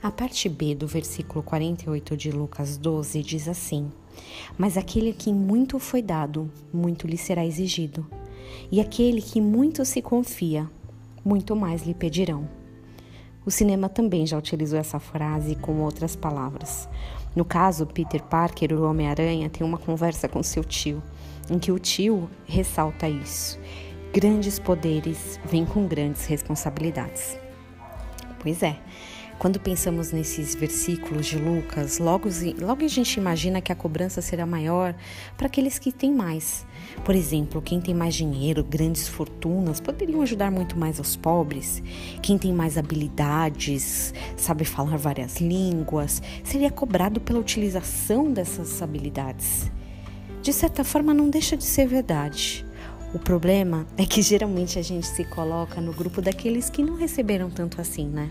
A parte B do versículo 48 de Lucas 12 diz assim: Mas aquele a quem muito foi dado, muito lhe será exigido, e aquele que muito se confia, muito mais lhe pedirão. O cinema também já utilizou essa frase com outras palavras. No caso, Peter Parker, o Homem-Aranha, tem uma conversa com seu tio, em que o tio ressalta isso. Grandes poderes vêm com grandes responsabilidades. Pois é, quando pensamos nesses versículos de Lucas, logo, logo a gente imagina que a cobrança será maior para aqueles que têm mais. Por exemplo, quem tem mais dinheiro, grandes fortunas, poderiam ajudar muito mais aos pobres. Quem tem mais habilidades, sabe falar várias línguas, seria cobrado pela utilização dessas habilidades. De certa forma, não deixa de ser verdade. O problema é que geralmente a gente se coloca no grupo daqueles que não receberam tanto assim, né?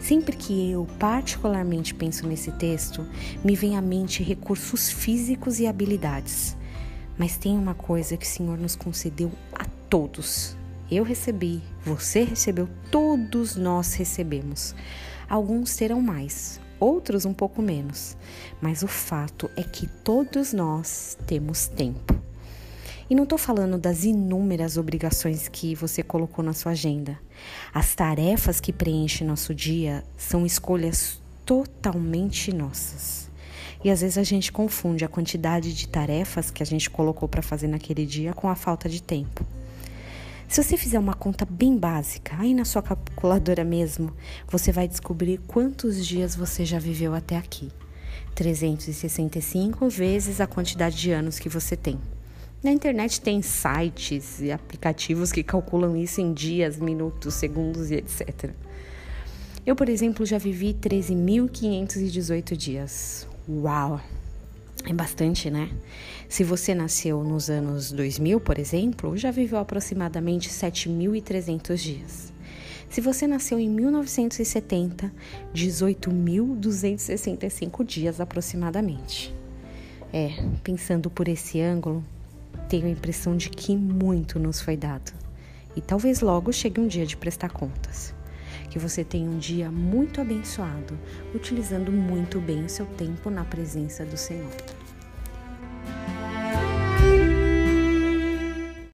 Sempre que eu particularmente penso nesse texto, me vem à mente recursos físicos e habilidades. Mas tem uma coisa que o Senhor nos concedeu a todos. Eu recebi, você recebeu, todos nós recebemos. Alguns terão mais, outros um pouco menos, mas o fato é que todos nós temos tempo. E não estou falando das inúmeras obrigações que você colocou na sua agenda. As tarefas que preenchem nosso dia são escolhas totalmente nossas. E às vezes a gente confunde a quantidade de tarefas que a gente colocou para fazer naquele dia com a falta de tempo. Se você fizer uma conta bem básica, aí na sua calculadora mesmo, você vai descobrir quantos dias você já viveu até aqui. 365 vezes a quantidade de anos que você tem. Na internet tem sites e aplicativos que calculam isso em dias, minutos, segundos e etc. Eu, por exemplo, já vivi 13.518 dias. Uau! É bastante, né? Se você nasceu nos anos 2000, por exemplo, já viveu aproximadamente 7.300 dias. Se você nasceu em 1970, 18.265 dias aproximadamente. É, pensando por esse ângulo, tenho a impressão de que muito nos foi dado. E talvez logo chegue um dia de prestar contas. Que você tenha um dia muito abençoado, utilizando muito bem o seu tempo na presença do Senhor.